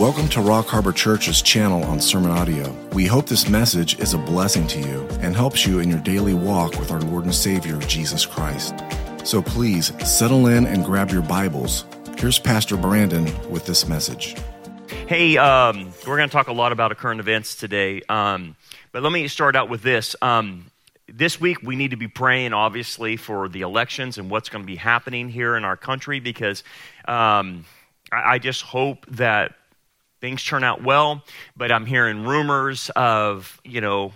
Welcome to Rock Harbor Church's channel on Sermon Audio. We hope this message is a blessing to you and helps you in your daily walk with our Lord and Savior, Jesus Christ. So please settle in and grab your Bibles. Here's Pastor Brandon with this message. Hey, um, we're going to talk a lot about current events today, um, but let me start out with this. Um, this week, we need to be praying, obviously, for the elections and what's going to be happening here in our country because um, I, I just hope that things turn out well, but I'm hearing rumors of, you know,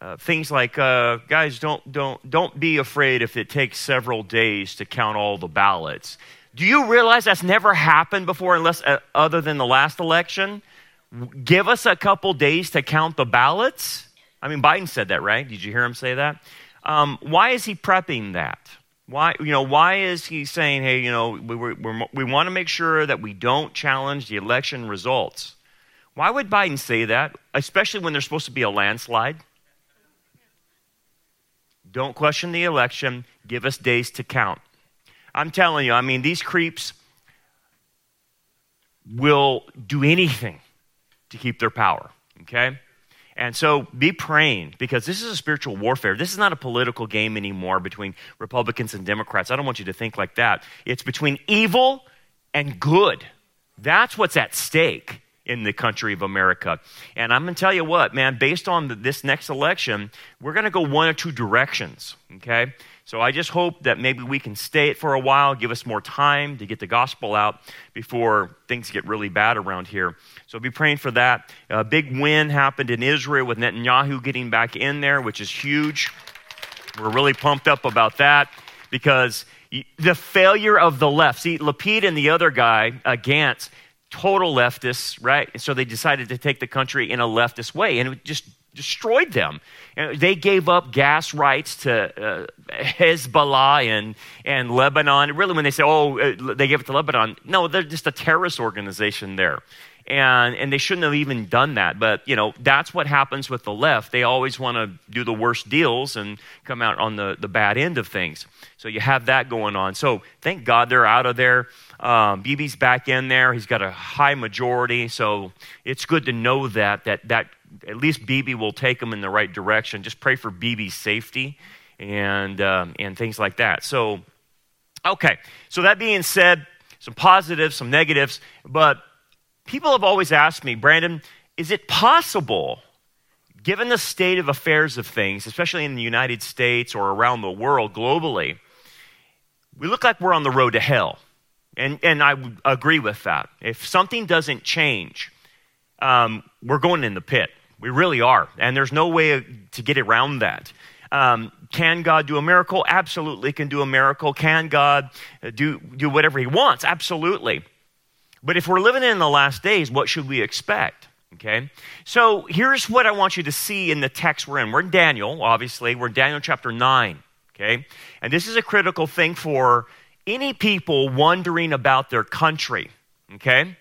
uh, things like, uh, guys, don't, don't, don't be afraid if it takes several days to count all the ballots. Do you realize that's never happened before, unless uh, other than the last election? Give us a couple days to count the ballots. I mean, Biden said that, right? Did you hear him say that? Um, why is he prepping that? Why, you know, why is he saying, hey, you know, we, we, we want to make sure that we don't challenge the election results? Why would Biden say that, especially when there's supposed to be a landslide? Don't question the election. Give us days to count. I'm telling you, I mean, these creeps will do anything to keep their power, okay? And so be praying because this is a spiritual warfare. This is not a political game anymore between Republicans and Democrats. I don't want you to think like that. It's between evil and good. That's what's at stake in the country of America. And I'm going to tell you what, man, based on this next election, we're going to go one or two directions, okay? So I just hope that maybe we can stay it for a while, give us more time to get the gospel out before things get really bad around here. So be praying for that. A big win happened in Israel with Netanyahu getting back in there, which is huge. We're really pumped up about that because the failure of the left. See, Lapid and the other guy, uh, Gantz, total leftists, right? And so they decided to take the country in a leftist way, and it just destroyed them. They gave up gas rights to uh, Hezbollah and, and Lebanon. Really, when they say, oh, uh, they gave it to Lebanon, no, they're just a terrorist organization there. And, and they shouldn't have even done that. But, you know, that's what happens with the left. They always want to do the worst deals and come out on the, the bad end of things. So you have that going on. So thank God they're out of there. Um, Bibi's back in there. He's got a high majority. So it's good to know that, that, that at least Bibi will take them in the right direction. Just pray for Bibi's safety and, um, and things like that. So, okay. So, that being said, some positives, some negatives, but people have always asked me, Brandon, is it possible, given the state of affairs of things, especially in the United States or around the world globally, we look like we're on the road to hell. And, and I would agree with that. If something doesn't change, um, we're going in the pit. We really are. And there's no way to get around that. Um, can God do a miracle? Absolutely can do a miracle. Can God do, do whatever he wants? Absolutely. But if we're living in the last days, what should we expect? Okay? So here's what I want you to see in the text we're in. We're in Daniel, obviously. We're in Daniel chapter 9. Okay? And this is a critical thing for any people wondering about their country. Okay?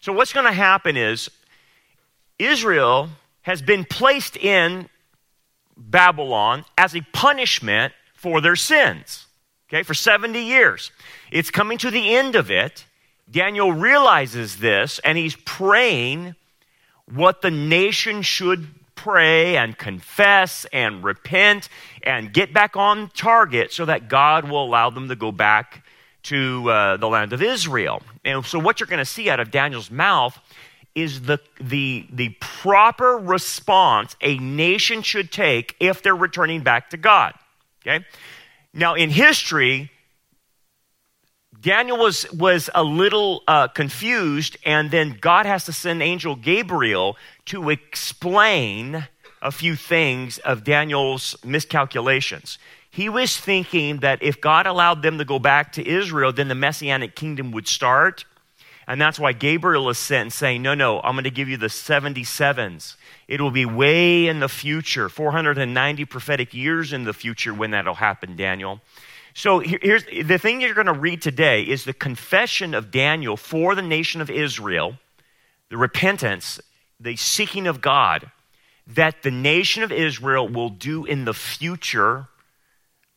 So what's going to happen is Israel has been placed in Babylon as a punishment for their sins, okay, for 70 years. It's coming to the end of it. Daniel realizes this and he's praying what the nation should pray and confess and repent and get back on target so that God will allow them to go back to uh, the land of Israel. And so, what you're going to see out of Daniel's mouth is the, the, the proper response a nation should take if they're returning back to God. Okay? Now, in history, Daniel was, was a little uh, confused, and then God has to send angel Gabriel to explain a few things of Daniel's miscalculations. He was thinking that if God allowed them to go back to Israel, then the messianic kingdom would start and that's why Gabriel is sent saying, No, no, I'm going to give you the 77s. It will be way in the future, 490 prophetic years in the future when that'll happen, Daniel. So here's the thing you're going to read today is the confession of Daniel for the nation of Israel, the repentance, the seeking of God that the nation of Israel will do in the future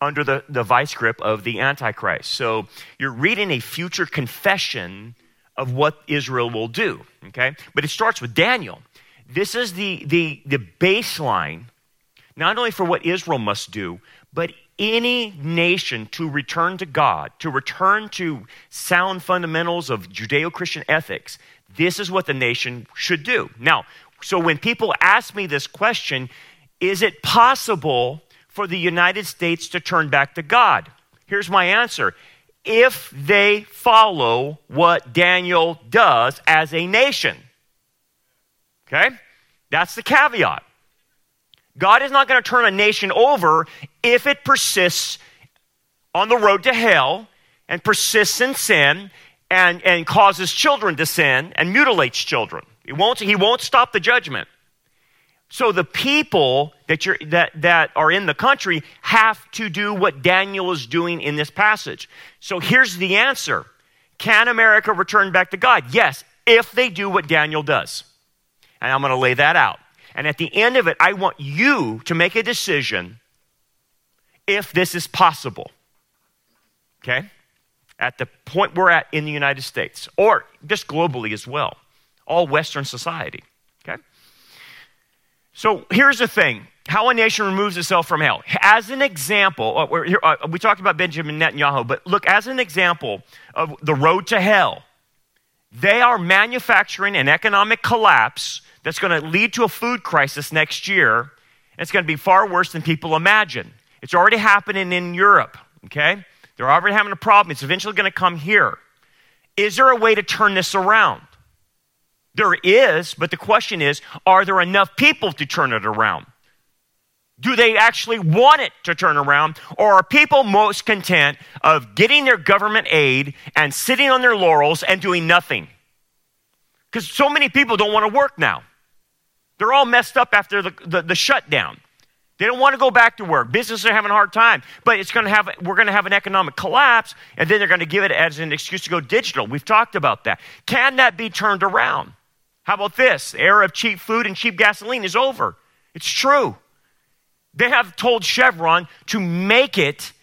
under the, the vice grip of the Antichrist. So you're reading a future confession of what Israel will do. Okay? But it starts with Daniel. This is the, the, the baseline, not only for what Israel must do, but any nation to return to God, to return to sound fundamentals of Judeo Christian ethics. This is what the nation should do. Now, so when people ask me this question, is it possible for the United States to turn back to God? Here's my answer. If they follow what Daniel does as a nation. Okay? That's the caveat. God is not going to turn a nation over if it persists on the road to hell and persists in sin and, and causes children to sin and mutilates children. He won't, he won't stop the judgment. So the people that, you're, that, that are in the country have to do what Daniel is doing in this passage. So here's the answer Can America return back to God? Yes, if they do what Daniel does. And I'm going to lay that out. And at the end of it, I want you to make a decision if this is possible. Okay? At the point we're at in the United States, or just globally as well, all Western society. So here's the thing how a nation removes itself from hell. As an example, uh, uh, we talked about Benjamin Netanyahu, but look, as an example of the road to hell, they are manufacturing an economic collapse that's going to lead to a food crisis next year. It's going to be far worse than people imagine. It's already happening in Europe, okay? They're already having a problem. It's eventually going to come here. Is there a way to turn this around? There is, but the question is are there enough people to turn it around? Do they actually want it to turn around? Or are people most content of getting their government aid and sitting on their laurels and doing nothing? Because so many people don't want to work now. They're all messed up after the, the, the shutdown. They don't want to go back to work. Businesses are having a hard time, but it's going to have, we're going to have an economic collapse, and then they're going to give it as an excuse to go digital. We've talked about that. Can that be turned around? How about this? The era of cheap food and cheap gasoline is over. It's true. They have told Chevron to make it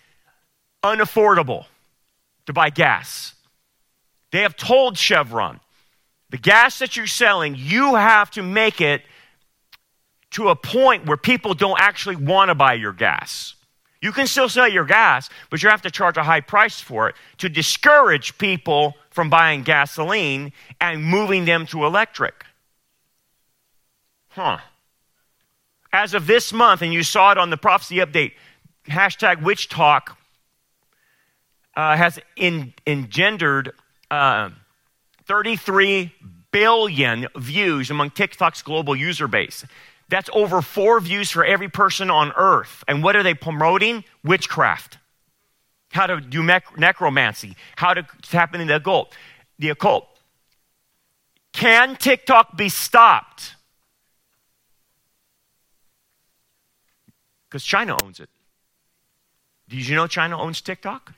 unaffordable to buy gas. They have told Chevron the gas that you're selling, you have to make it to a point where people don't actually want to buy your gas. You can still sell your gas, but you have to charge a high price for it to discourage people from buying gasoline and moving them to electric. Huh. As of this month, and you saw it on the prophecy update, hashtag WitchTok uh, has in, engendered uh, 33 billion views among TikTok's global user base. That's over four views for every person on earth. And what are they promoting? Witchcraft. How to do necromancy. How to tap into the occult. The occult. Can TikTok be stopped? Because China owns it. Did you know China owns TikTok?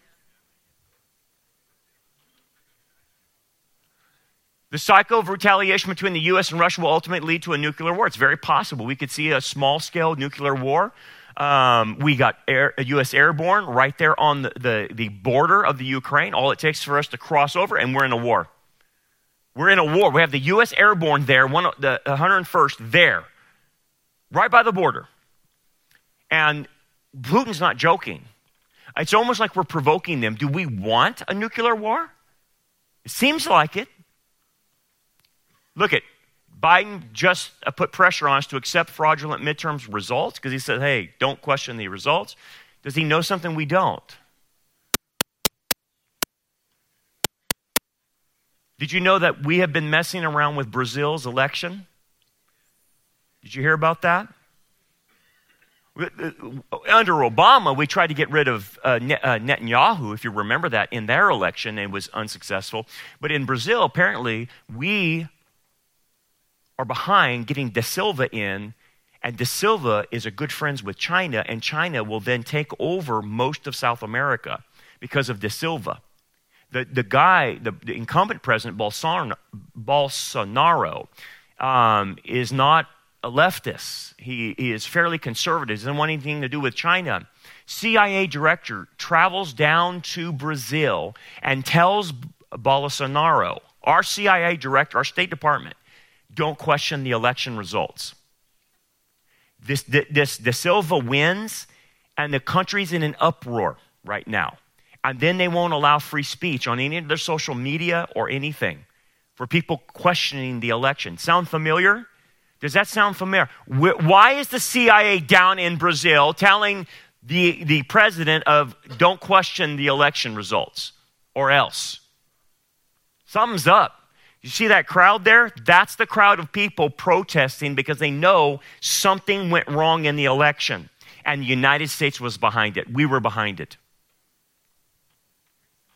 The cycle of retaliation between the U.S. and Russia will ultimately lead to a nuclear war. It's very possible. We could see a small scale nuclear war. Um, we got air, U.S. airborne right there on the, the, the border of the Ukraine. All it takes for us to cross over, and we're in a war. We're in a war. We have the U.S. airborne there, one, the 101st there, right by the border. And Putin's not joking. It's almost like we're provoking them. Do we want a nuclear war? It seems like it. Look at Biden just uh, put pressure on us to accept fraudulent midterms results because he said, hey, don't question the results. Does he know something we don't? Did you know that we have been messing around with Brazil's election? Did you hear about that? Uh, under Obama, we tried to get rid of uh, uh, Netanyahu, if you remember that, in their election, and was unsuccessful. But in Brazil, apparently, we are behind getting Da Silva in, and Da Silva is a good friends with China, and China will then take over most of South America because of Da Silva. The, the guy, the, the incumbent president, Bolsonaro, Bolsonaro um, is not a leftist. He, he is fairly conservative. He doesn't want anything to do with China. CIA director travels down to Brazil and tells Bolsonaro, our CIA director, our State Department, don't question the election results. This, this, De Silva wins, and the country's in an uproar right now. And then they won't allow free speech on any of their social media or anything for people questioning the election. Sound familiar? Does that sound familiar? Why is the CIA down in Brazil telling the, the president of don't question the election results or else? Something's up. You see that crowd there? That's the crowd of people protesting because they know something went wrong in the election. And the United States was behind it. We were behind it.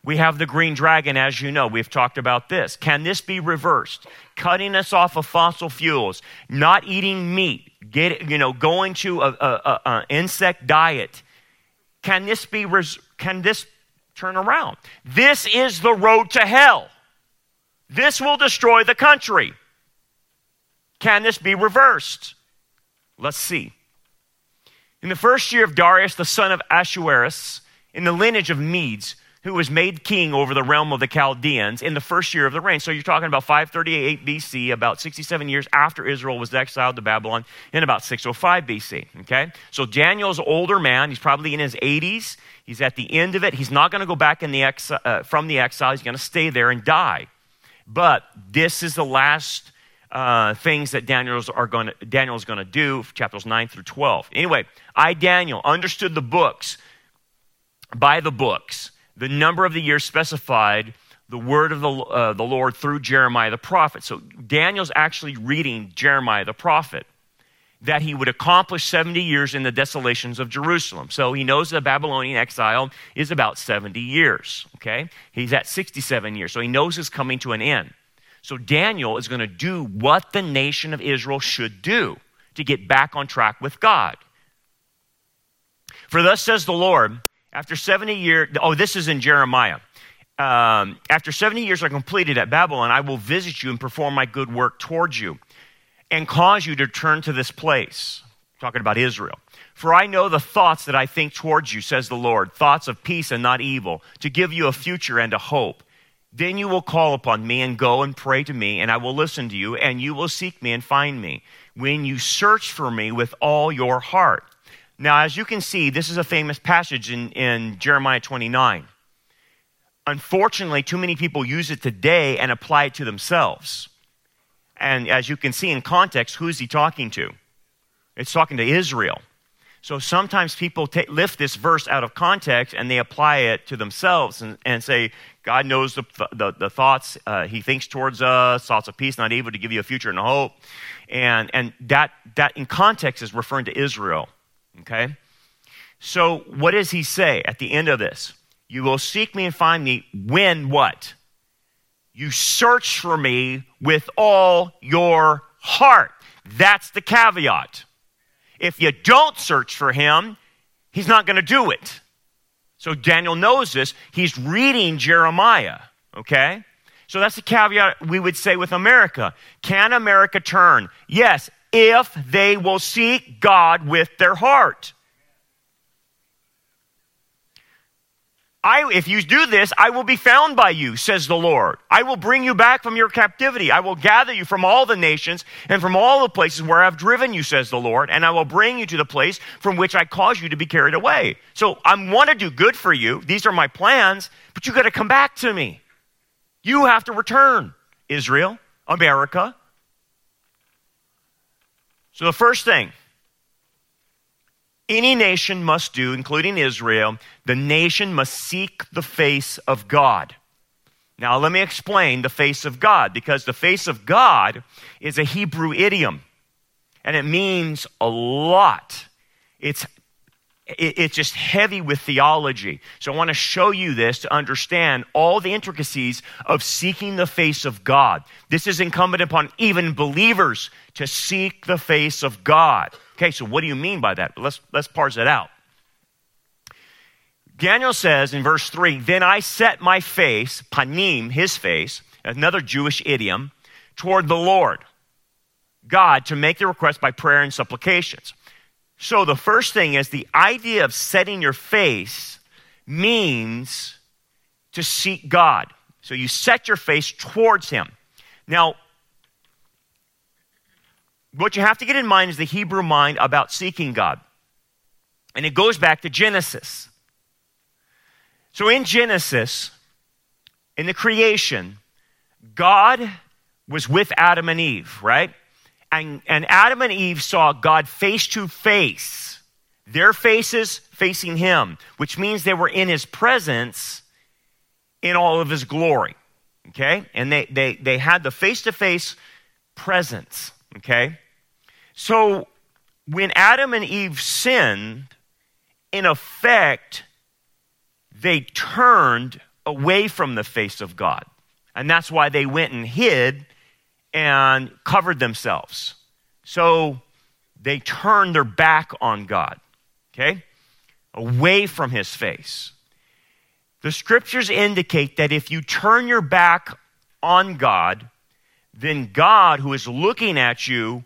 We have the green dragon, as you know. We've talked about this. Can this be reversed? Cutting us off of fossil fuels, not eating meat, get, you know, going to an insect diet. Can this be? Res- can this turn around? This is the road to hell. This will destroy the country. Can this be reversed? Let's see. In the first year of Darius, the son of Ahasuerus, in the lineage of Medes, who was made king over the realm of the Chaldeans in the first year of the reign. So you're talking about 538 BC, about 67 years after Israel was exiled to Babylon, in about 605 BC. Okay? So Daniel's older man. He's probably in his 80s. He's at the end of it. He's not going to go back in the exi- uh, from the exile. He's going to stay there and die. But this is the last uh, things that Daniel's are going to, Daniel's going to do, chapters 9 through 12. Anyway, I, Daniel, understood the books by the books the number of the years specified the word of the, uh, the Lord through Jeremiah the prophet. So Daniel's actually reading Jeremiah the prophet that he would accomplish 70 years in the desolations of Jerusalem. So he knows the Babylonian exile is about 70 years, okay? He's at 67 years, so he knows it's coming to an end. So Daniel is going to do what the nation of Israel should do to get back on track with God. For thus says the Lord, after 70 years, oh, this is in Jeremiah. Um, after 70 years are completed at Babylon, I will visit you and perform my good work towards you and cause you to turn to this place. Talking about Israel. For I know the thoughts that I think towards you, says the Lord, thoughts of peace and not evil, to give you a future and a hope. Then you will call upon me and go and pray to me, and I will listen to you, and you will seek me and find me when you search for me with all your heart. Now, as you can see, this is a famous passage in, in Jeremiah 29. Unfortunately, too many people use it today and apply it to themselves. And as you can see in context, who is he talking to? It's talking to Israel. So sometimes people t- lift this verse out of context and they apply it to themselves and, and say, God knows the, the, the thoughts uh, he thinks towards us, thoughts of peace, not evil, to give you a future and a hope. And, and that, that in context is referring to Israel. Okay? So, what does he say at the end of this? You will seek me and find me when what? You search for me with all your heart. That's the caveat. If you don't search for him, he's not going to do it. So Daniel knows this. He's reading Jeremiah, okay? So that's the caveat we would say with America. Can America turn? Yes, if they will seek God with their heart. I, if you do this, I will be found by you, says the Lord. I will bring you back from your captivity. I will gather you from all the nations and from all the places where I've driven you, says the Lord, and I will bring you to the place from which I caused you to be carried away. So I want to do good for you. These are my plans, but you got to come back to me. You have to return, Israel, America, so, the first thing any nation must do, including Israel, the nation must seek the face of God. Now, let me explain the face of God, because the face of God is a Hebrew idiom, and it means a lot. It's it's just heavy with theology. So I want to show you this to understand all the intricacies of seeking the face of God. This is incumbent upon even believers to seek the face of God. Okay, so what do you mean by that? Let's, let's parse it out. Daniel says in verse 3 Then I set my face, panim, his face, another Jewish idiom, toward the Lord, God, to make the request by prayer and supplications. So the first thing is the idea of setting your face means to seek God. So you set your face towards him. Now, what you have to get in mind is the Hebrew mind about seeking God. And it goes back to Genesis. So in Genesis, in the creation, God was with Adam and Eve, right? And, and Adam and Eve saw God face to face, their faces facing him, which means they were in his presence in all of his glory. Okay? And they, they, they had the face to face presence. Okay? So when Adam and Eve sinned, in effect, they turned away from the face of God. And that's why they went and hid and covered themselves. So they turned their back on God, okay? Away from his face. The scriptures indicate that if you turn your back on God, then God, who is looking at you,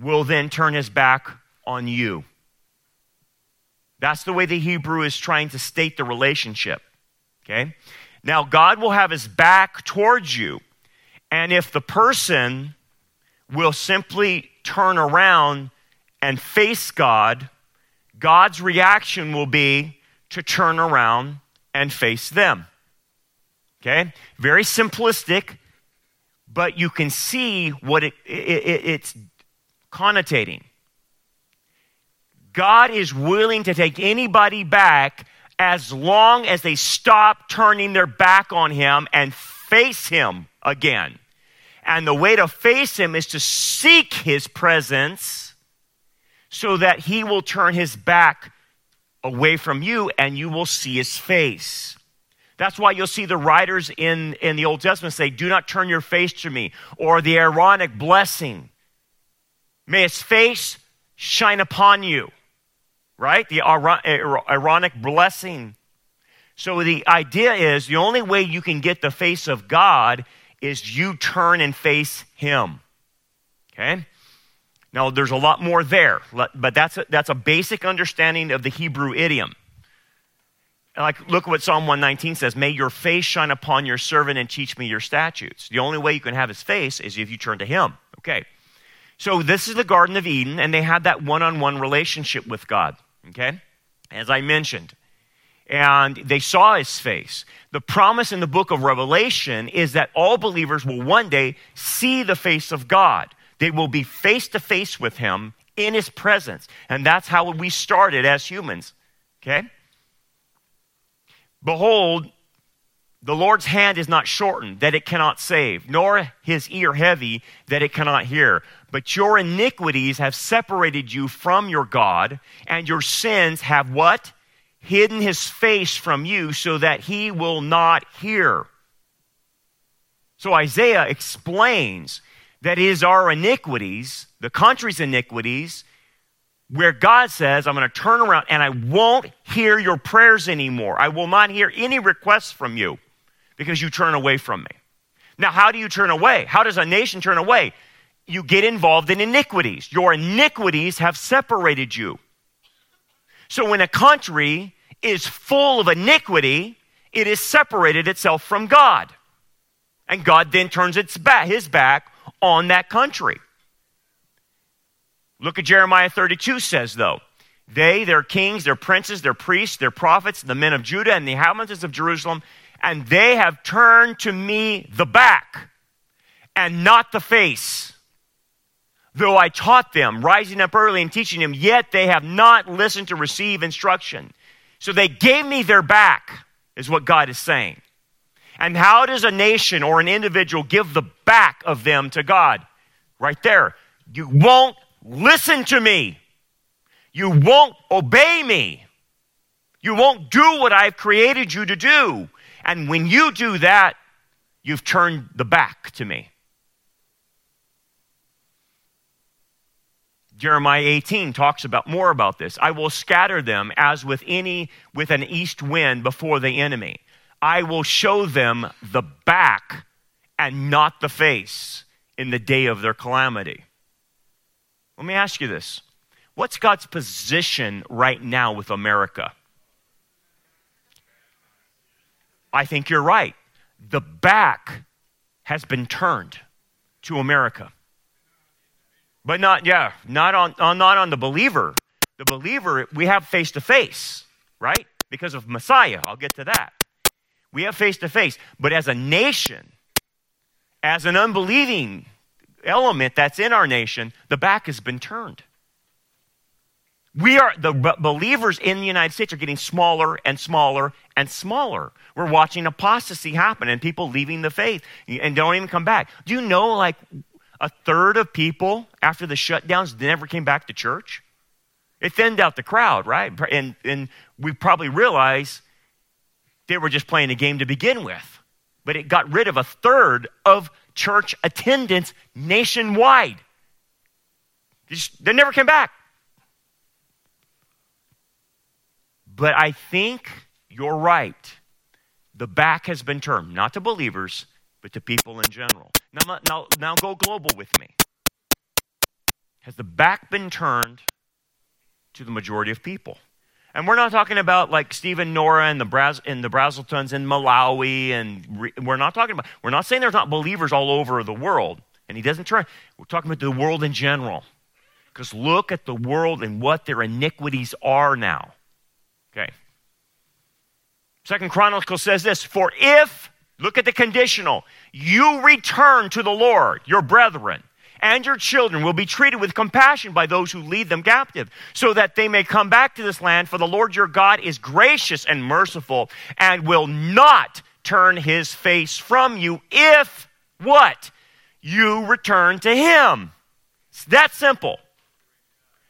will then turn his back on you. That's the way the Hebrew is trying to state the relationship. Okay? Now, God will have his back towards you. And if the person will simply turn around and face God, God's reaction will be to turn around and face them. Okay? Very simplistic, but you can see what it, it, it, it's connotating. God is willing to take anybody back as long as they stop turning their back on Him and face Him again. And the way to face Him is to seek His presence so that He will turn His back away from you and you will see His face. That's why you'll see the writers in, in the Old Testament say, Do not turn your face to me, or the Aaronic blessing. May his face shine upon you, right? The Aaronic blessing. So the idea is the only way you can get the face of God is you turn and face him. Okay? Now, there's a lot more there, but that's a, that's a basic understanding of the Hebrew idiom. Like, look what Psalm 119 says May your face shine upon your servant and teach me your statutes. The only way you can have his face is if you turn to him. Okay. So this is the Garden of Eden, and they had that one on one relationship with God, okay? As I mentioned. And they saw his face. The promise in the book of Revelation is that all believers will one day see the face of God. They will be face to face with him in his presence. And that's how we started as humans, okay? Behold, the Lord's hand is not shortened that it cannot save, nor his ear heavy that it cannot hear. But your iniquities have separated you from your God, and your sins have what? Hidden his face from you so that he will not hear. So Isaiah explains that it is our iniquities, the country's iniquities, where God says, I'm going to turn around and I won't hear your prayers anymore. I will not hear any requests from you because you turn away from me. Now, how do you turn away? How does a nation turn away? You get involved in iniquities. Your iniquities have separated you. So when a country is full of iniquity, it has separated itself from God. And God then turns its back, his back on that country. Look at Jeremiah 32 says, though. They, their kings, their princes, their priests, their prophets, the men of Judah, and the inhabitants of Jerusalem and they have turned to me the back and not the face. Though I taught them, rising up early and teaching them, yet they have not listened to receive instruction. So they gave me their back, is what God is saying. And how does a nation or an individual give the back of them to God? Right there. You won't listen to me. You won't obey me. You won't do what I've created you to do. And when you do that, you've turned the back to me. Jeremiah 18 talks about more about this. I will scatter them as with any with an east wind before the enemy. I will show them the back and not the face in the day of their calamity. Let me ask you this. What's God's position right now with America? I think you're right. the back has been turned to America. But not, yeah, not on, on not on the believer. The believer, we have face to face, right? Because of Messiah. I'll get to that. We have face to face. But as a nation, as an unbelieving element that's in our nation, the back has been turned. We are, the believers in the United States are getting smaller and smaller and smaller. We're watching apostasy happen and people leaving the faith and don't even come back. Do you know, like, a third of people after the shutdowns never came back to church? It thinned out the crowd, right? And, and we probably realize they were just playing a game to begin with. But it got rid of a third of church attendance nationwide. They, just, they never came back. But I think you're right. The back has been turned, not to believers, but to people in general. Now, now, now go global with me. Has the back been turned to the majority of people? And we're not talking about like Stephen Nora and the, Braz- and the Brazeltons in Malawi, and re- we're not talking about, we're not saying there's not believers all over the world. And he doesn't try, we're talking about the world in general. Because look at the world and what their iniquities are now. Second Chronicles says this For if, look at the conditional, you return to the Lord, your brethren, and your children will be treated with compassion by those who lead them captive, so that they may come back to this land. For the Lord your God is gracious and merciful, and will not turn his face from you if what? You return to him. It's that simple.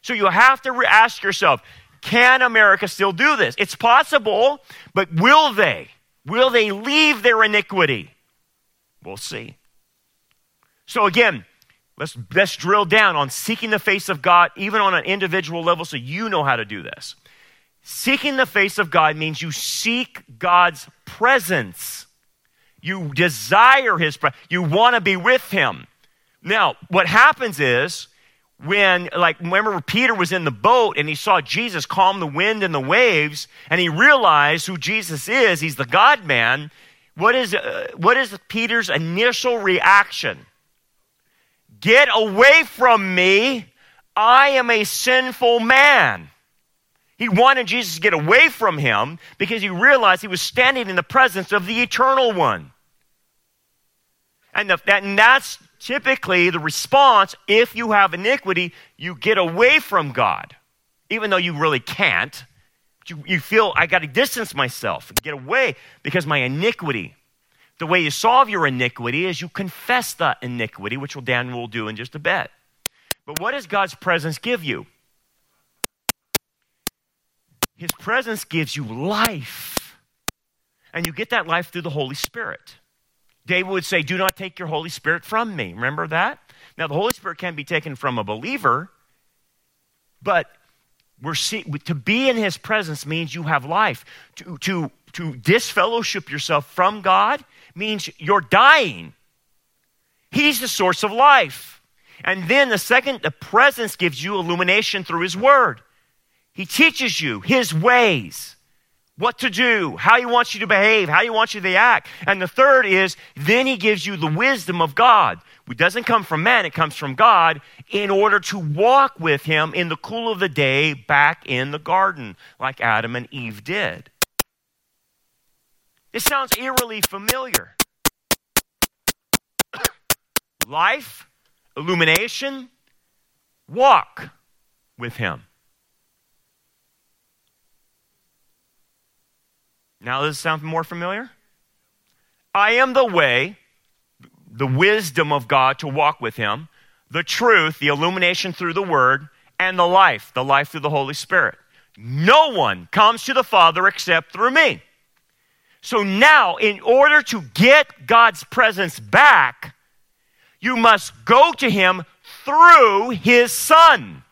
So you have to ask yourself can America still do this? It's possible, but will they? Will they leave their iniquity? We'll see. So again, Let's, let's drill down on seeking the face of God, even on an individual level, so you know how to do this. Seeking the face of God means you seek God's presence. You desire His presence. You want to be with Him. Now, what happens is when, like, remember Peter was in the boat and he saw Jesus calm the wind and the waves, and he realized who Jesus is. He's the God man. What is, uh, what is Peter's initial reaction? Get away from me. I am a sinful man. He wanted Jesus to get away from him because he realized he was standing in the presence of the eternal one. And, the, that, and that's typically the response if you have iniquity, you get away from God, even though you really can't. You, you feel, I got to distance myself, get away because my iniquity. The way you solve your iniquity is you confess that iniquity, which will Dan will do in just a bit. But what does God's presence give you? His presence gives you life. And you get that life through the Holy Spirit. David would say, Do not take your Holy Spirit from me. Remember that? Now, the Holy Spirit can be taken from a believer, but we're see, to be in his presence means you have life. To, to, to disfellowship yourself from God means you're dying. He's the source of life. And then the second, the presence gives you illumination through His Word. He teaches you His ways, what to do, how He wants you to behave, how He wants you to act. And the third is, then He gives you the wisdom of God. It doesn't come from man, it comes from God in order to walk with Him in the cool of the day back in the garden, like Adam and Eve did. This sounds eerily familiar. Life, illumination, walk with Him. Now, does this sound more familiar? I am the way, the wisdom of God to walk with Him, the truth, the illumination through the Word, and the life, the life through the Holy Spirit. No one comes to the Father except through me. So now, in order to get God's presence back, you must go to Him through His Son.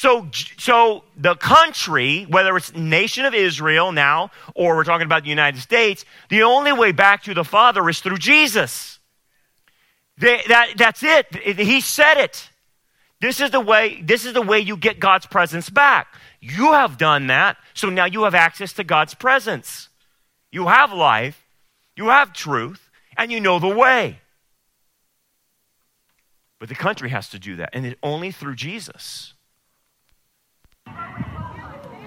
So, so the country, whether it's nation of Israel now, or we're talking about the United States, the only way back to the Father is through Jesus. They, that, that's it. He said it. This is the way. This is the way you get God's presence back. You have done that, so now you have access to God's presence. You have life. You have truth, and you know the way. But the country has to do that, and it's only through Jesus.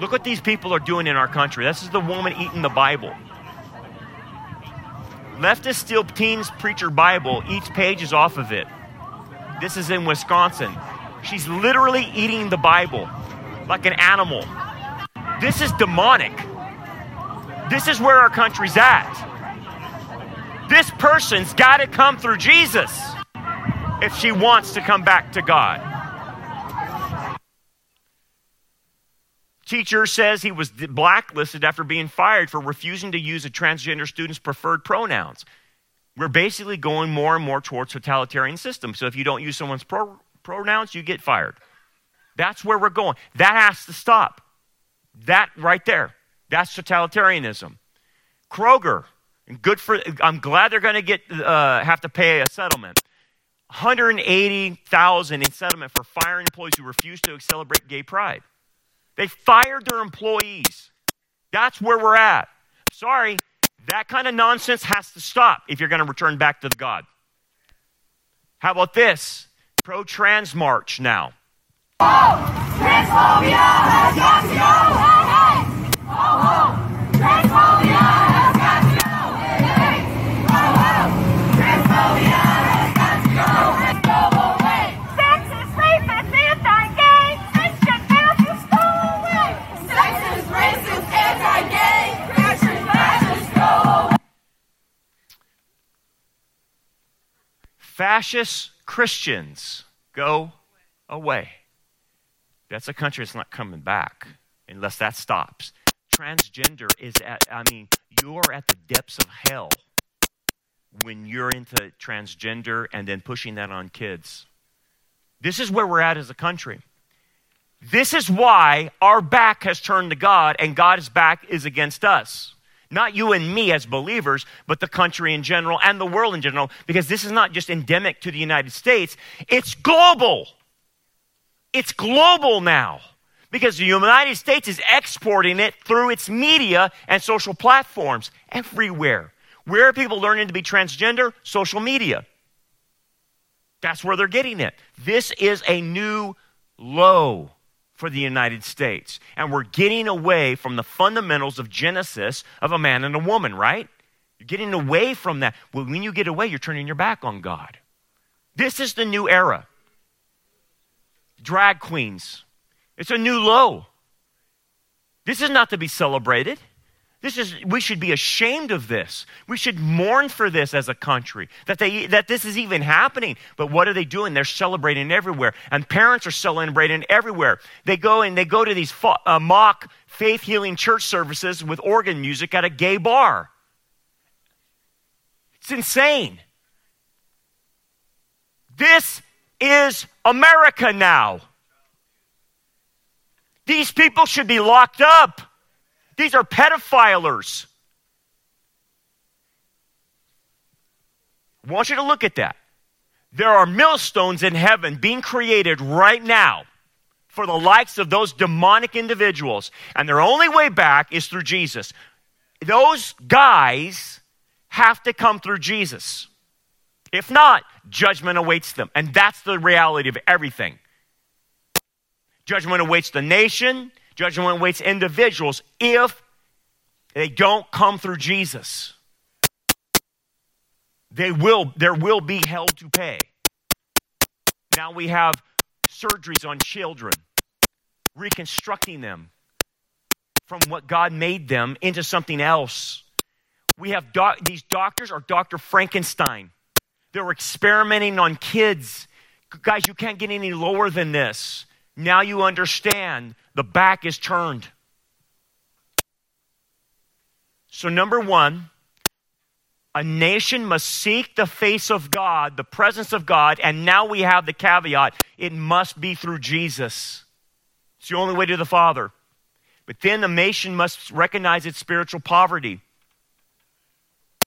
Look what these people are doing in our country. This is the woman eating the Bible. Leftist steal teens preacher Bible. Each page is off of it. This is in Wisconsin. She's literally eating the Bible like an animal. This is demonic. This is where our country's at. This person's got to come through Jesus if she wants to come back to God. Teacher says he was blacklisted after being fired for refusing to use a transgender student's preferred pronouns. We're basically going more and more towards totalitarian systems. So if you don't use someone's pro- pronouns, you get fired. That's where we're going. That has to stop. That right there. That's totalitarianism. Kroger, good for. I'm glad they're going to get uh, have to pay a settlement. 180,000 in settlement for firing employees who refuse to celebrate gay pride. They fired their employees. That's where we're at. Sorry, that kind of nonsense has to stop if you're going to return back to the God. How about this? Pro trans march now. Oh, transphobia fascist Christians go away. That's a country that's not coming back unless that stops. Transgender is at, I mean, you're at the depths of hell when you're into transgender and then pushing that on kids. This is where we're at as a country. This is why our back has turned to God and God's back is against us. Not you and me as believers, but the country in general and the world in general, because this is not just endemic to the United States, it's global. It's global now because the United States is exporting it through its media and social platforms everywhere. Where are people learning to be transgender? Social media. That's where they're getting it. This is a new low for the United States. And we're getting away from the fundamentals of Genesis of a man and a woman, right? You're getting away from that. Well, when you get away, you're turning your back on God. This is the new era. Drag queens. It's a new low. This is not to be celebrated. This is, we should be ashamed of this. We should mourn for this as a country, that, they, that this is even happening. But what are they doing? They're celebrating everywhere. And parents are celebrating everywhere. They go and they go to these uh, mock faith healing church services with organ music at a gay bar. It's insane. This is America now. These people should be locked up. These are pedophilers. I want you to look at that. There are millstones in heaven being created right now for the likes of those demonic individuals. And their only way back is through Jesus. Those guys have to come through Jesus. If not, judgment awaits them. And that's the reality of everything. Judgment awaits the nation, Judgment awaits individuals if they don't come through Jesus. They will, there will be hell to pay. Now we have surgeries on children, reconstructing them from what God made them into something else. We have these doctors are Dr. Frankenstein. They're experimenting on kids. Guys, you can't get any lower than this. Now you understand the back is turned. So, number one, a nation must seek the face of God, the presence of God, and now we have the caveat it must be through Jesus. It's the only way to the Father. But then the nation must recognize its spiritual poverty.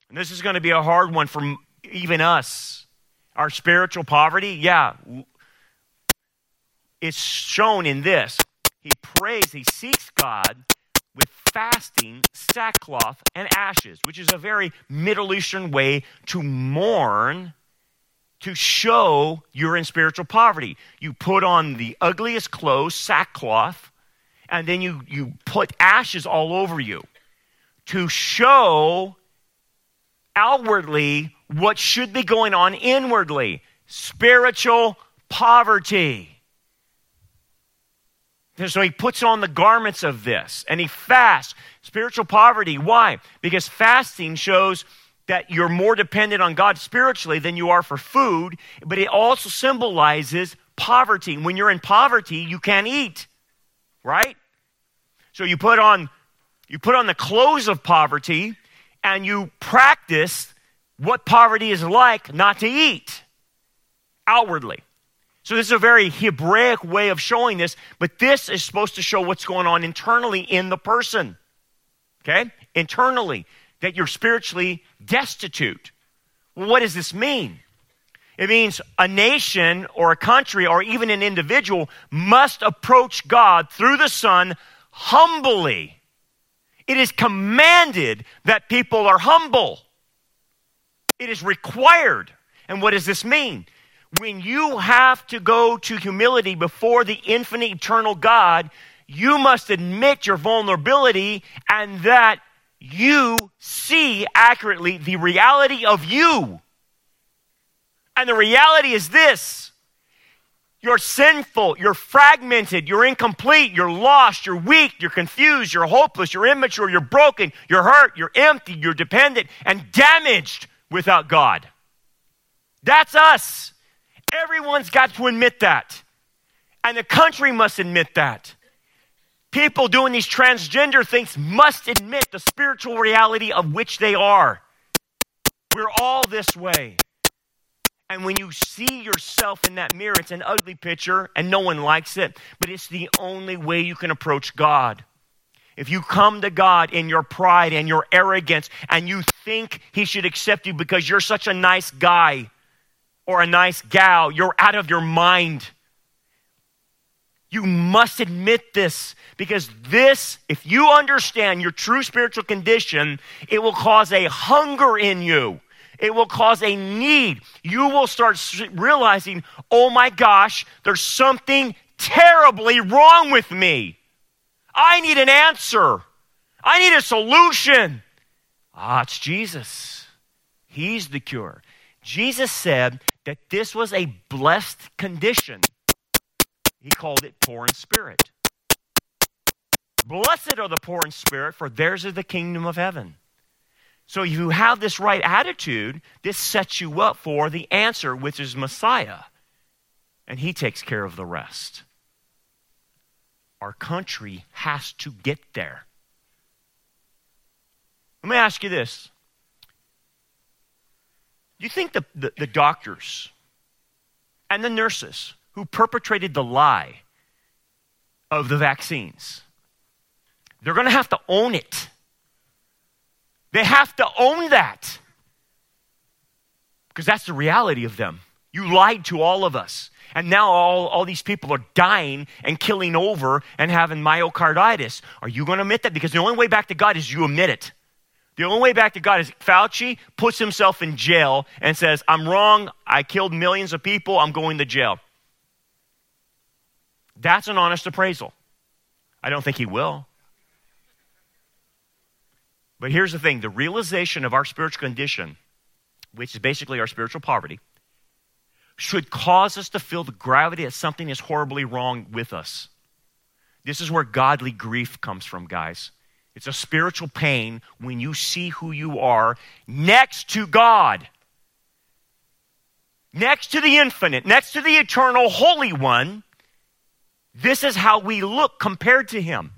And this is going to be a hard one for even us. Our spiritual poverty, yeah, it's shown in this. He prays, he seeks God with fasting, sackcloth, and ashes, which is a very Middle Eastern way to mourn, to show you're in spiritual poverty. You put on the ugliest clothes, sackcloth, and then you, you put ashes all over you to show outwardly what should be going on inwardly spiritual poverty. So he puts on the garments of this and he fasts. Spiritual poverty. Why? Because fasting shows that you're more dependent on God spiritually than you are for food, but it also symbolizes poverty. When you're in poverty, you can't eat, right? So you put on you put on the clothes of poverty and you practice what poverty is like not to eat outwardly. So, this is a very Hebraic way of showing this, but this is supposed to show what's going on internally in the person. Okay? Internally, that you're spiritually destitute. Well, what does this mean? It means a nation or a country or even an individual must approach God through the Son humbly. It is commanded that people are humble. It is required. And what does this mean? When you have to go to humility before the infinite eternal God, you must admit your vulnerability and that you see accurately the reality of you. And the reality is this you're sinful, you're fragmented, you're incomplete, you're lost, you're weak, you're confused, you're hopeless, you're immature, you're broken, you're hurt, you're empty, you're dependent, and damaged without God. That's us. Everyone's got to admit that. And the country must admit that. People doing these transgender things must admit the spiritual reality of which they are. We're all this way. And when you see yourself in that mirror, it's an ugly picture and no one likes it, but it's the only way you can approach God. If you come to God in your pride and your arrogance and you think He should accept you because you're such a nice guy, or a nice gal, you're out of your mind. You must admit this because this, if you understand your true spiritual condition, it will cause a hunger in you. It will cause a need. You will start realizing, oh my gosh, there's something terribly wrong with me. I need an answer. I need a solution. Ah, it's Jesus. He's the cure. Jesus said that this was a blessed condition. He called it poor in spirit. Blessed are the poor in spirit, for theirs is the kingdom of heaven. So if you have this right attitude, this sets you up for the answer, which is Messiah. And he takes care of the rest. Our country has to get there. Let me ask you this do you think the, the, the doctors and the nurses who perpetrated the lie of the vaccines, they're going to have to own it. They have to own that. Because that's the reality of them. You lied to all of us. And now all, all these people are dying and killing over and having myocarditis. Are you going to admit that? Because the only way back to God is you admit it. The only way back to God is Fauci puts himself in jail and says, I'm wrong. I killed millions of people. I'm going to jail. That's an honest appraisal. I don't think he will. But here's the thing the realization of our spiritual condition, which is basically our spiritual poverty, should cause us to feel the gravity that something is horribly wrong with us. This is where godly grief comes from, guys. It's a spiritual pain when you see who you are next to God, next to the infinite, next to the eternal Holy One. This is how we look compared to Him.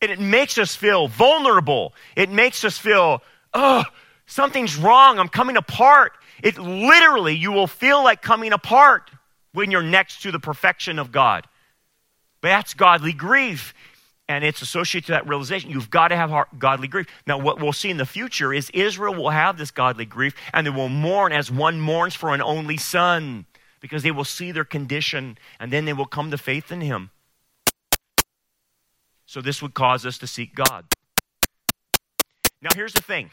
And it makes us feel vulnerable. It makes us feel, oh, something's wrong. I'm coming apart. It literally, you will feel like coming apart when you're next to the perfection of God. But that's godly grief and it's associated to that realization. You've got to have heart, godly grief. Now, what we'll see in the future is Israel will have this godly grief, and they will mourn as one mourns for an only son, because they will see their condition, and then they will come to faith in him. So this would cause us to seek God. Now, here's the thing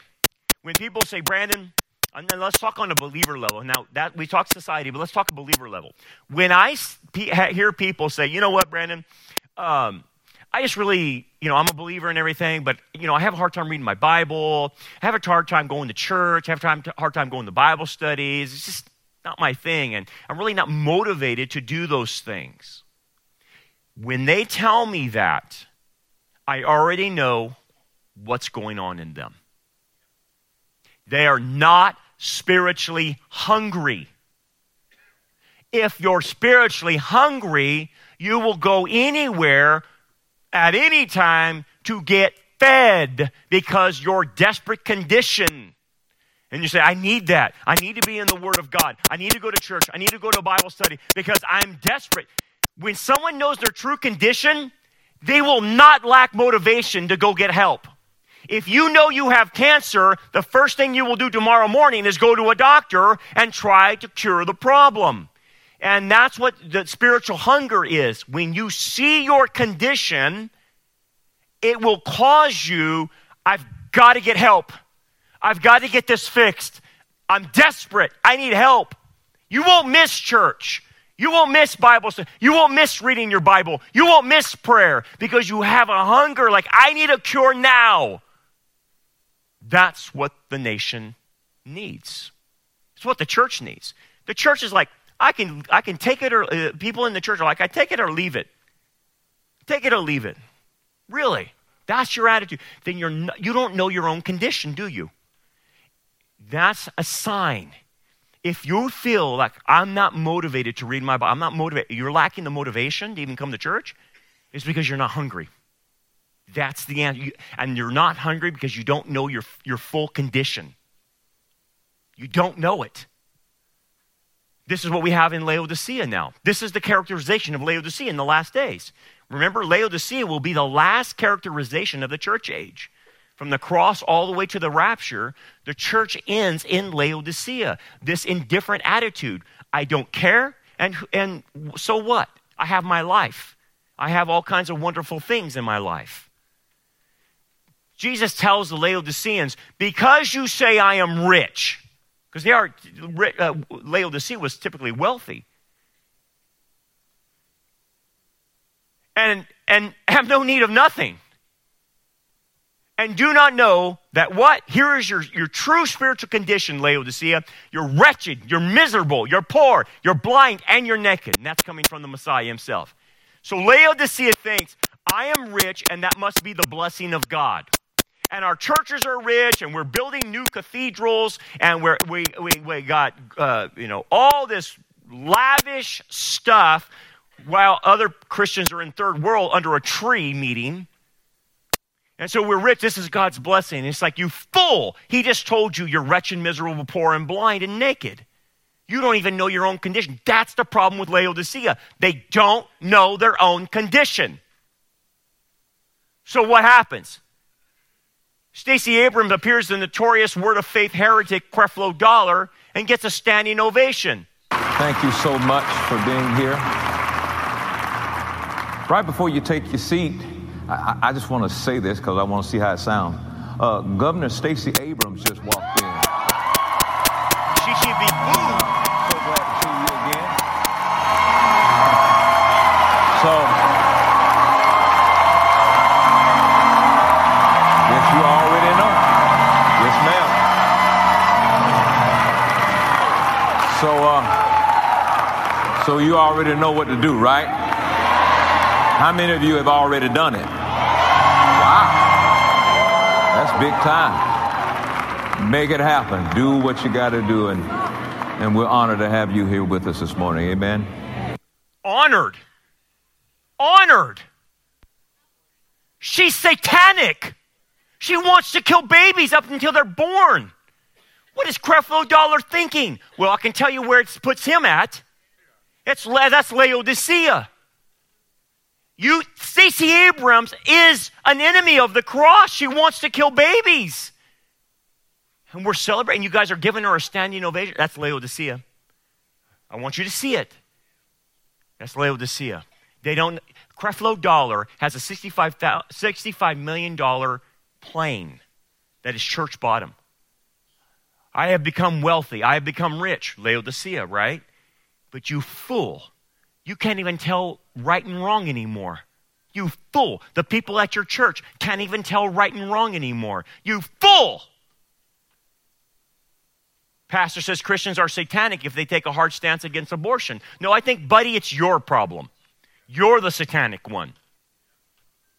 when people say, Brandon, and then let's talk on a believer level. Now, that we talk society, but let's talk a believer level. When I hear people say, you know what, Brandon, um, I just really, you know, I'm a believer in everything, but, you know, I have a hard time reading my Bible. I have a hard time going to church. I have a hard time going to Bible studies. It's just not my thing. And I'm really not motivated to do those things. When they tell me that, I already know what's going on in them. They are not spiritually hungry. If you're spiritually hungry, you will go anywhere at any time to get fed because your desperate condition. And you say, I need that. I need to be in the Word of God. I need to go to church. I need to go to Bible study because I'm desperate. When someone knows their true condition, they will not lack motivation to go get help. If you know you have cancer, the first thing you will do tomorrow morning is go to a doctor and try to cure the problem. And that's what the spiritual hunger is. When you see your condition, it will cause you, I've got to get help. I've got to get this fixed. I'm desperate. I need help. You won't miss church. You won't miss Bible study. You won't miss reading your Bible. You won't miss prayer because you have a hunger like, I need a cure now. That's what the nation needs. It's what the church needs. The church is like, I can, I can take it or, uh, people in the church are like, I take it or leave it. Take it or leave it. Really? That's your attitude. Then you're not, you don't know your own condition, do you? That's a sign. If you feel like I'm not motivated to read my Bible, I'm not motivated, you're lacking the motivation to even come to church, it's because you're not hungry. That's the answer. And you're not hungry because you don't know your, your full condition. You don't know it. This is what we have in Laodicea now. This is the characterization of Laodicea in the last days. Remember, Laodicea will be the last characterization of the church age. From the cross all the way to the rapture, the church ends in Laodicea. This indifferent attitude. I don't care, and, and so what? I have my life. I have all kinds of wonderful things in my life. Jesus tells the Laodiceans, because you say I am rich, because they are, uh, Laodicea was typically wealthy. And, and have no need of nothing. And do not know that what? Here is your, your true spiritual condition, Laodicea. You're wretched, you're miserable, you're poor, you're blind, and you're naked. And that's coming from the Messiah himself. So Laodicea thinks, I am rich, and that must be the blessing of God and our churches are rich and we're building new cathedrals and we're, we, we, we got, uh, you know, all this lavish stuff while other Christians are in third world under a tree meeting. And so we're rich. This is God's blessing. It's like, you fool. He just told you you're wretched, miserable, poor, and blind and naked. You don't even know your own condition. That's the problem with Laodicea. They don't know their own condition. So what happens? Stacey Abrams appears the notorious Word of Faith heretic Creflo Dollar and gets a standing ovation. Thank you so much for being here. Right before you take your seat, I, I just want to say this because I want to see how it sounds. Uh, Governor Stacey Abrams just walked in. She should be booed. You already know what to do, right? How many of you have already done it? Wow. That's big time. Make it happen. Do what you got to do, and, and we're honored to have you here with us this morning. Amen. Honored. Honored. She's satanic. She wants to kill babies up until they're born. What is Creflo Dollar thinking? Well, I can tell you where it puts him at. It's, that's Laodicea. You, Stacey Abrams is an enemy of the cross. She wants to kill babies. And we're celebrating. You guys are giving her a standing ovation. That's Laodicea. I want you to see it. That's Laodicea. They don't, Creflo Dollar has a $65, $65 million plane that is church bottom. I have become wealthy. I have become rich. Laodicea, right? But you fool. You can't even tell right and wrong anymore. You fool. The people at your church can't even tell right and wrong anymore. You fool. Pastor says Christians are satanic if they take a hard stance against abortion. No, I think, buddy, it's your problem. You're the satanic one.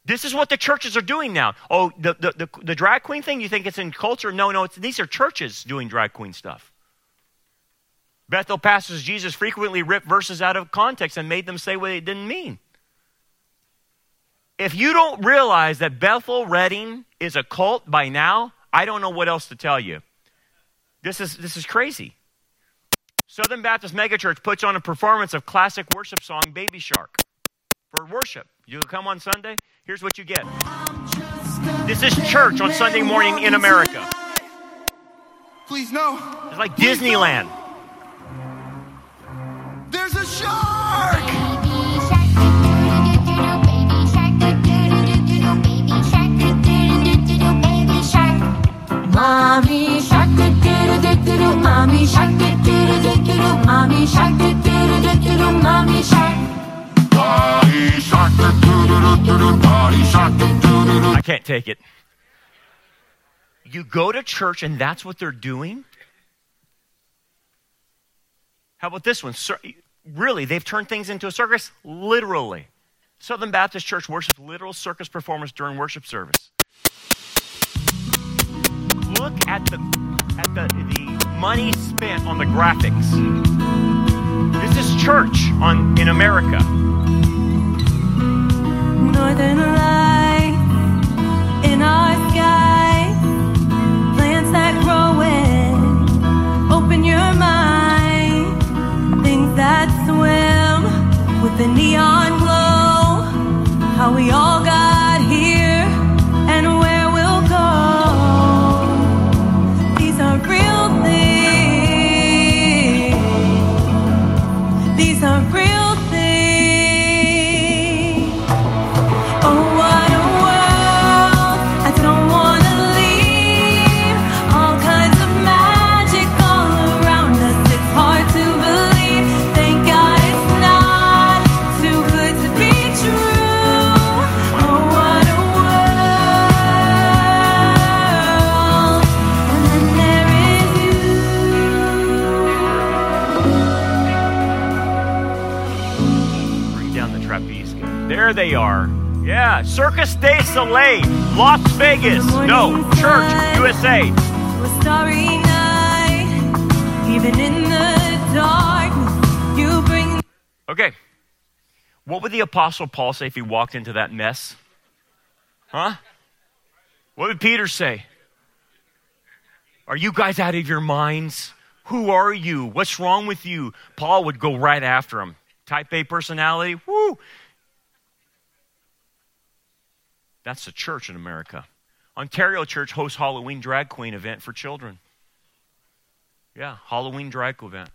This is what the churches are doing now. Oh, the, the, the, the drag queen thing, you think it's in culture? No, no, these are churches doing drag queen stuff. Bethel pastors Jesus frequently ripped verses out of context and made them say what it didn't mean. If you don't realize that Bethel Redding is a cult by now, I don't know what else to tell you. This is, this is crazy. Southern Baptist Megachurch puts on a performance of classic worship song Baby Shark for worship. You come on Sunday, here's what you get. This is church on Sunday morning in America. Please no. It's like Disneyland. There's a! Mommy mommy mommy mommy shark I can't take it. You go to church and that's what they're doing? How about this one? Really, they've turned things into a circus? Literally. Southern Baptist Church worships literal circus performers during worship service. Look at the at the, the money spent on the graphics. This is church on in America northern lights in our the neon Yeah, Cirque du Soleil, Las Vegas. No, Church, USA. even in the darkness, you bring. Okay. What would the Apostle Paul say if he walked into that mess? Huh? What would Peter say? Are you guys out of your minds? Who are you? What's wrong with you? Paul would go right after him. Type A personality, woo. That's the church in America. Ontario Church hosts Halloween drag queen event for children. Yeah, Halloween drag queen event.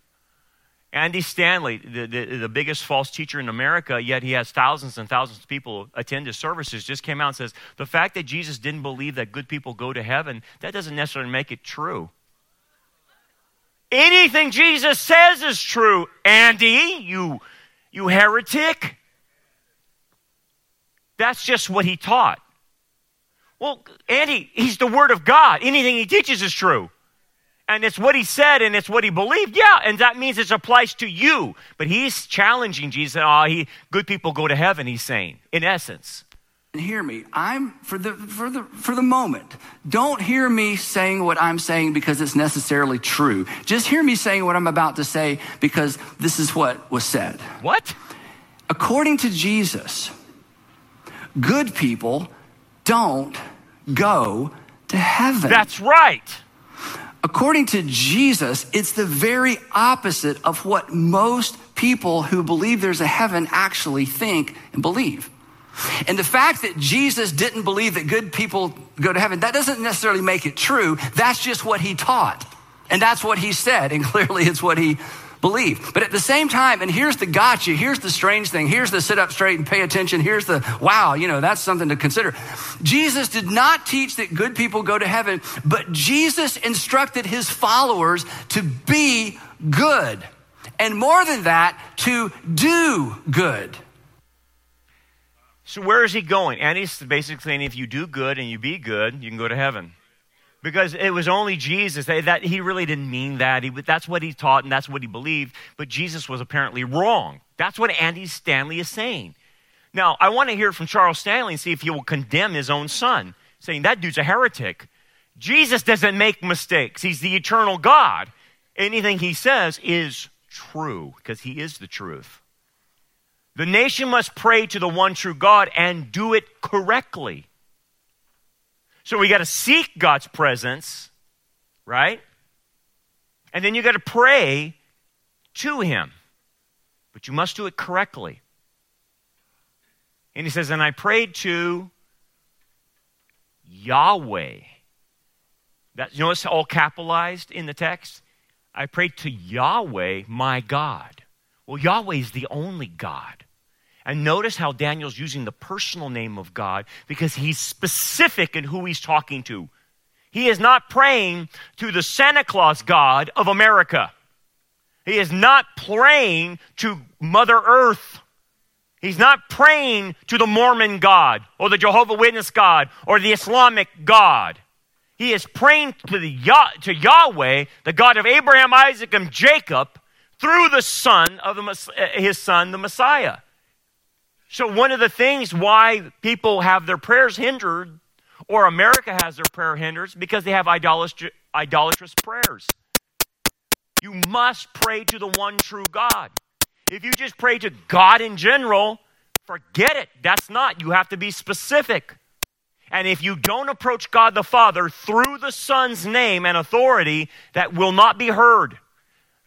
Andy Stanley, the, the, the, biggest false teacher in America, yet he has thousands and thousands of people attend his services, just came out and says the fact that Jesus didn't believe that good people go to heaven, that doesn't necessarily make it true. Anything Jesus says is true, Andy, you, you heretic. That's just what he taught. Well, Andy, he's the Word of God. Anything he teaches is true. And it's what he said and it's what he believed. Yeah, and that means it applies to you. But he's challenging Jesus. Oh, he, good people go to heaven, he's saying, in essence. And hear me. I'm for the for the for the moment. Don't hear me saying what I'm saying because it's necessarily true. Just hear me saying what I'm about to say because this is what was said. What? According to Jesus, good people don't go to heaven. That's right. According to Jesus, it's the very opposite of what most people who believe there's a heaven actually think and believe. And the fact that Jesus didn't believe that good people go to heaven, that doesn't necessarily make it true. That's just what he taught. And that's what he said. And clearly it's what he believe. But at the same time, and here's the gotcha, here's the strange thing, here's the sit up straight and pay attention, here's the wow, you know, that's something to consider. Jesus did not teach that good people go to heaven, but Jesus instructed his followers to be good. And more than that, to do good. So where is he going? And he's basically saying if you do good and you be good, you can go to heaven. Because it was only Jesus that, he really didn't mean that. He, that's what he taught and that's what he believed. But Jesus was apparently wrong. That's what Andy Stanley is saying. Now, I want to hear from Charles Stanley and see if he will condemn his own son, saying that dude's a heretic. Jesus doesn't make mistakes. He's the eternal God. Anything he says is true because he is the truth. The nation must pray to the one true God and do it correctly. So we got to seek God's presence, right? And then you got to pray to Him. But you must do it correctly. And he says, And I prayed to Yahweh. That, you know it's all capitalized in the text? I prayed to Yahweh, my God. Well, Yahweh is the only God. And notice how Daniel's using the personal name of God because he's specific in who he's talking to. He is not praying to the Santa Claus God of America. He is not praying to Mother Earth. He's not praying to the Mormon God or the Jehovah Witness God or the Islamic God. He is praying to, the, to Yahweh, the God of Abraham, Isaac, and Jacob, through the son of the, uh, his son, the Messiah. So, one of the things why people have their prayers hindered, or America has their prayer hindered, because they have idolatrous prayers. You must pray to the one true God. If you just pray to God in general, forget it. That's not. You have to be specific. And if you don't approach God the Father through the Son's name and authority, that will not be heard.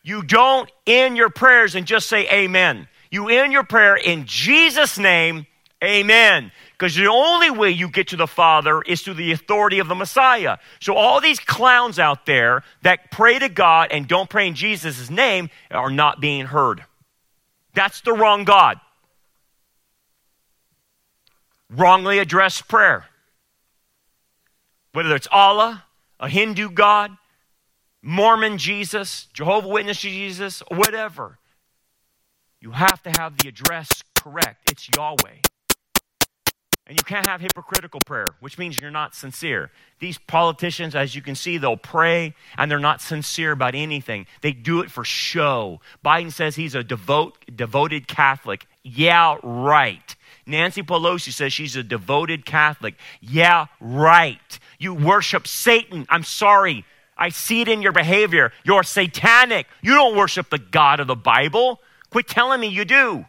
You don't end your prayers and just say amen. You end your prayer in Jesus' name, amen. Because the only way you get to the Father is through the authority of the Messiah. So, all these clowns out there that pray to God and don't pray in Jesus' name are not being heard. That's the wrong God. Wrongly addressed prayer. Whether it's Allah, a Hindu God, Mormon Jesus, Jehovah Witness Jesus, whatever. You have to have the address correct. It's Yahweh. And you can't have hypocritical prayer, which means you're not sincere. These politicians, as you can see, they'll pray and they're not sincere about anything. They do it for show. Biden says he's a devote, devoted Catholic. Yeah, right. Nancy Pelosi says she's a devoted Catholic. Yeah, right. You worship Satan. I'm sorry. I see it in your behavior. You're satanic. You don't worship the God of the Bible. Quit telling me you do.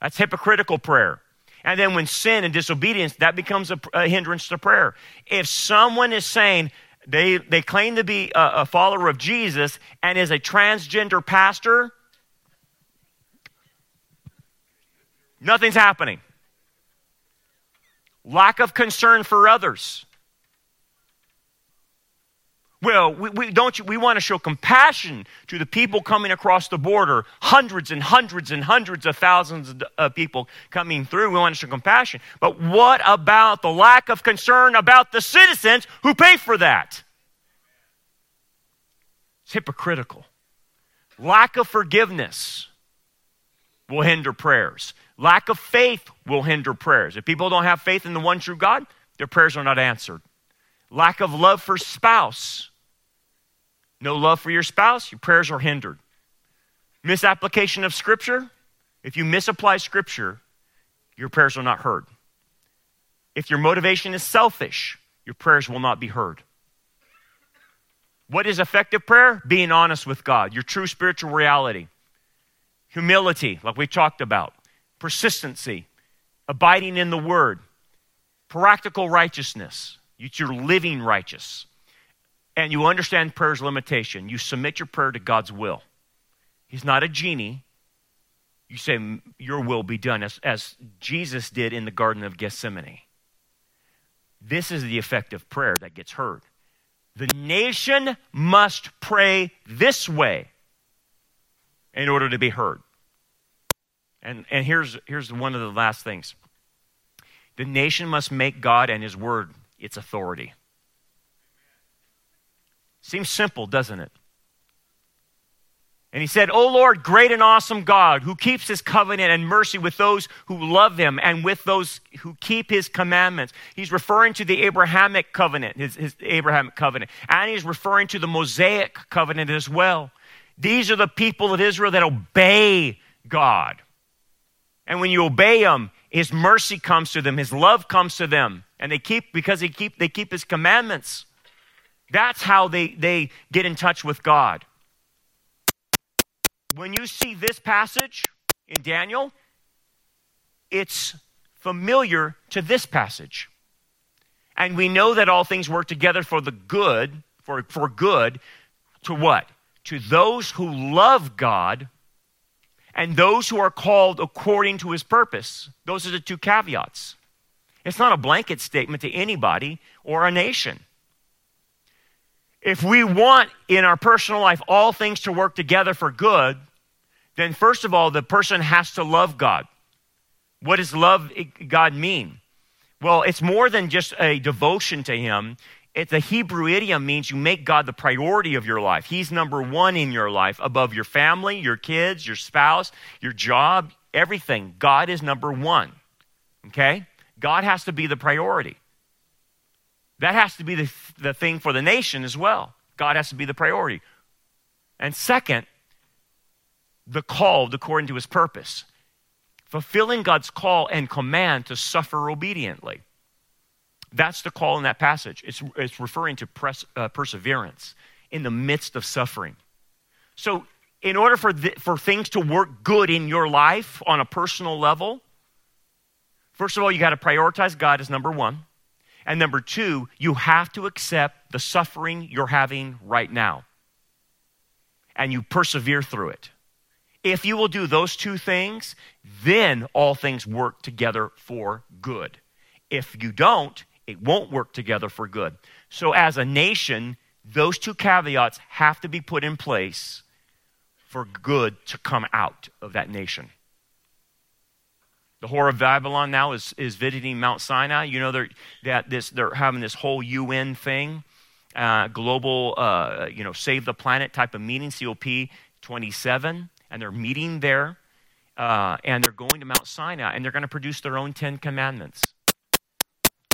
That's hypocritical prayer. And then when sin and disobedience, that becomes a, a hindrance to prayer. If someone is saying they, they claim to be a, a follower of Jesus and is a transgender pastor, nothing's happening. Lack of concern for others. Well, we, we, don't you, we want to show compassion to the people coming across the border, hundreds and hundreds and hundreds of thousands of people coming through. We want to show compassion. But what about the lack of concern about the citizens who pay for that? It's hypocritical. Lack of forgiveness will hinder prayers. Lack of faith will hinder prayers. If people don't have faith in the one true God, their prayers are not answered. Lack of love for spouse. No love for your spouse, your prayers are hindered. Misapplication of Scripture. If you misapply Scripture, your prayers are not heard. If your motivation is selfish, your prayers will not be heard. What is effective prayer? Being honest with God, your true spiritual reality. Humility, like we talked about. Persistency, abiding in the Word. Practical righteousness, you're living righteous. And you understand prayer's limitation. You submit your prayer to God's will. He's not a genie. You say, Your will be done, as, as Jesus did in the Garden of Gethsemane. This is the effective prayer that gets heard. The nation must pray this way in order to be heard. And, and here's, here's one of the last things the nation must make God and his word its authority. Seems simple, doesn't it? And he said, O Lord, great and awesome God, who keeps his covenant and mercy with those who love him and with those who keep his commandments. He's referring to the Abrahamic covenant, his, his Abrahamic covenant. And he's referring to the Mosaic covenant as well. These are the people of Israel that obey God. And when you obey him, his mercy comes to them, his love comes to them, and they keep because they keep they keep his commandments. That's how they, they get in touch with God. When you see this passage in Daniel, it's familiar to this passage. And we know that all things work together for the good, for, for good, to what? To those who love God and those who are called according to his purpose. Those are the two caveats. It's not a blanket statement to anybody or a nation. If we want in our personal life all things to work together for good, then first of all, the person has to love God. What does love eh, God mean? Well, it's more than just a devotion to Him. It's a Hebrew idiom means you make God the priority of your life. He's number one in your life above your family, your kids, your spouse, your job, everything. God is number one. Okay? God has to be the priority. That has to be the, the thing for the nation as well. God has to be the priority. And second, the called according to his purpose. Fulfilling God's call and command to suffer obediently. That's the call in that passage. It's, it's referring to pres, uh, perseverance in the midst of suffering. So, in order for, for things to work good in your life on a personal level, first of all, you got to prioritize God as number one. And number two, you have to accept the suffering you're having right now. And you persevere through it. If you will do those two things, then all things work together for good. If you don't, it won't work together for good. So, as a nation, those two caveats have to be put in place for good to come out of that nation. The Whore of Babylon now is, is visiting Mount Sinai. You know they're, that this, they're having this whole UN thing, uh, global, uh, you know, save the planet type of meeting, COP 27, and they're meeting there, uh, and they're going to Mount Sinai, and they're going to produce their own Ten Commandments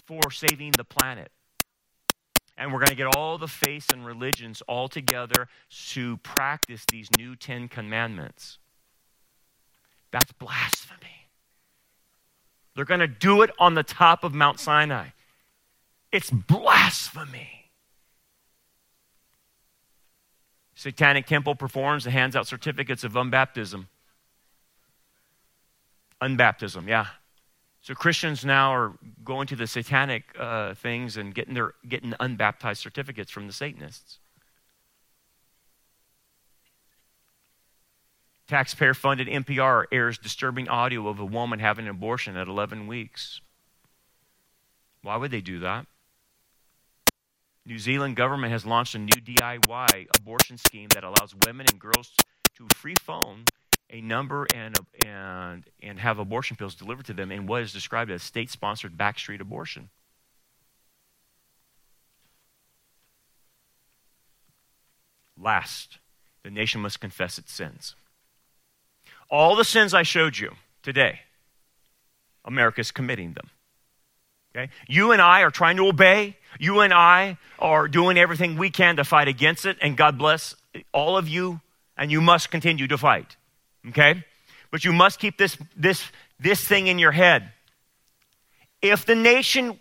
for saving the planet. And we're going to get all the faiths and religions all together to practice these new Ten Commandments. That's blasphemy. They're going to do it on the top of Mount Sinai. It's blasphemy. Satanic Temple performs and hands out certificates of unbaptism. Unbaptism, yeah. So Christians now are going to the satanic uh, things and getting their getting unbaptized certificates from the Satanists. Taxpayer funded NPR airs disturbing audio of a woman having an abortion at 11 weeks. Why would they do that? New Zealand government has launched a new DIY abortion scheme that allows women and girls to free phone a number and, and, and have abortion pills delivered to them in what is described as state sponsored backstreet abortion. Last, the nation must confess its sins. All the sins I showed you today, America is committing them. Okay? You and I are trying to obey. You and I are doing everything we can to fight against it, and God bless all of you, and you must continue to fight. Okay? But you must keep this, this, this thing in your head. If the nation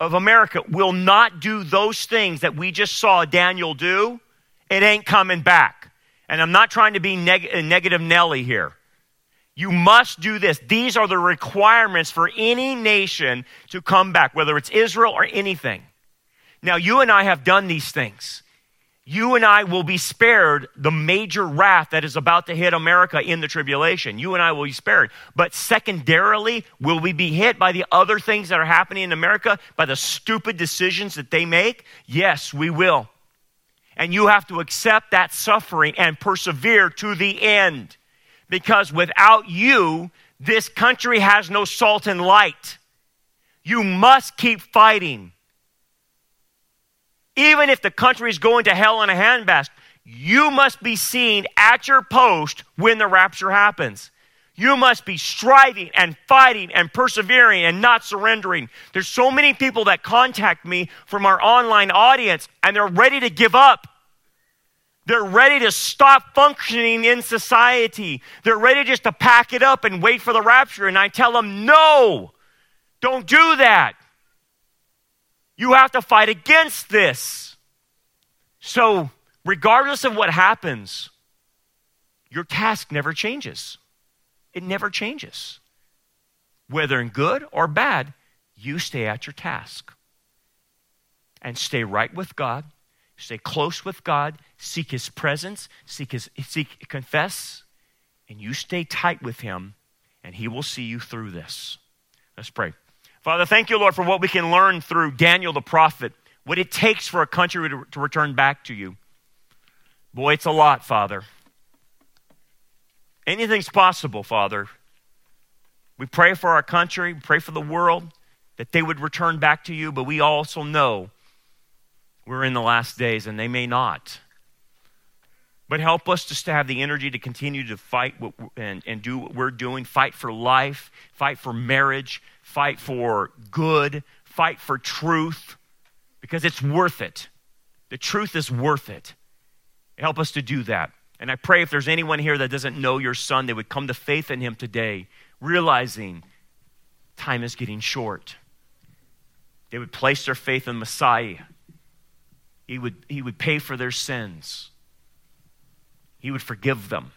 of America will not do those things that we just saw Daniel do, it ain't coming back. And I'm not trying to be neg- negative Nelly here. You must do this. These are the requirements for any nation to come back, whether it's Israel or anything. Now, you and I have done these things. You and I will be spared the major wrath that is about to hit America in the tribulation. You and I will be spared. But secondarily, will we be hit by the other things that are happening in America, by the stupid decisions that they make? Yes, we will. And you have to accept that suffering and persevere to the end. Because without you, this country has no salt and light. You must keep fighting. Even if the country is going to hell in a handbasket, you must be seen at your post when the rapture happens. You must be striving and fighting and persevering and not surrendering. There's so many people that contact me from our online audience and they're ready to give up. They're ready to stop functioning in society. They're ready just to pack it up and wait for the rapture. And I tell them, no, don't do that. You have to fight against this. So, regardless of what happens, your task never changes. It never changes. Whether in good or bad, you stay at your task. And stay right with God, stay close with God, seek his presence, seek his seek confess, and you stay tight with him, and he will see you through this. Let's pray. Father, thank you, Lord, for what we can learn through Daniel the prophet, what it takes for a country to, to return back to you. Boy, it's a lot, Father. Anything's possible, Father. We pray for our country, we pray for the world that they would return back to you, but we also know we're in the last days and they may not. But help us just to have the energy to continue to fight and, and do what we're doing fight for life, fight for marriage, fight for good, fight for truth, because it's worth it. The truth is worth it. Help us to do that. And I pray if there's anyone here that doesn't know your son, they would come to faith in him today, realizing time is getting short. They would place their faith in Messiah. He would, he would pay for their sins. He would forgive them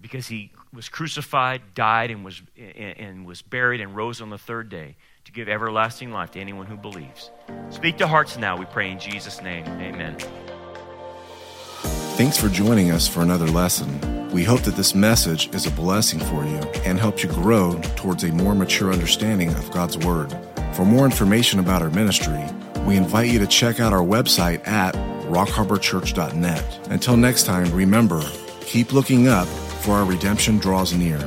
because he was crucified, died, and was, and was buried and rose on the third day to give everlasting life to anyone who believes. Speak to hearts now, we pray in Jesus' name. Amen. Thanks for joining us for another lesson. We hope that this message is a blessing for you and helps you grow towards a more mature understanding of God's Word. For more information about our ministry, we invite you to check out our website at rockharborchurch.net. Until next time, remember, keep looking up, for our redemption draws near.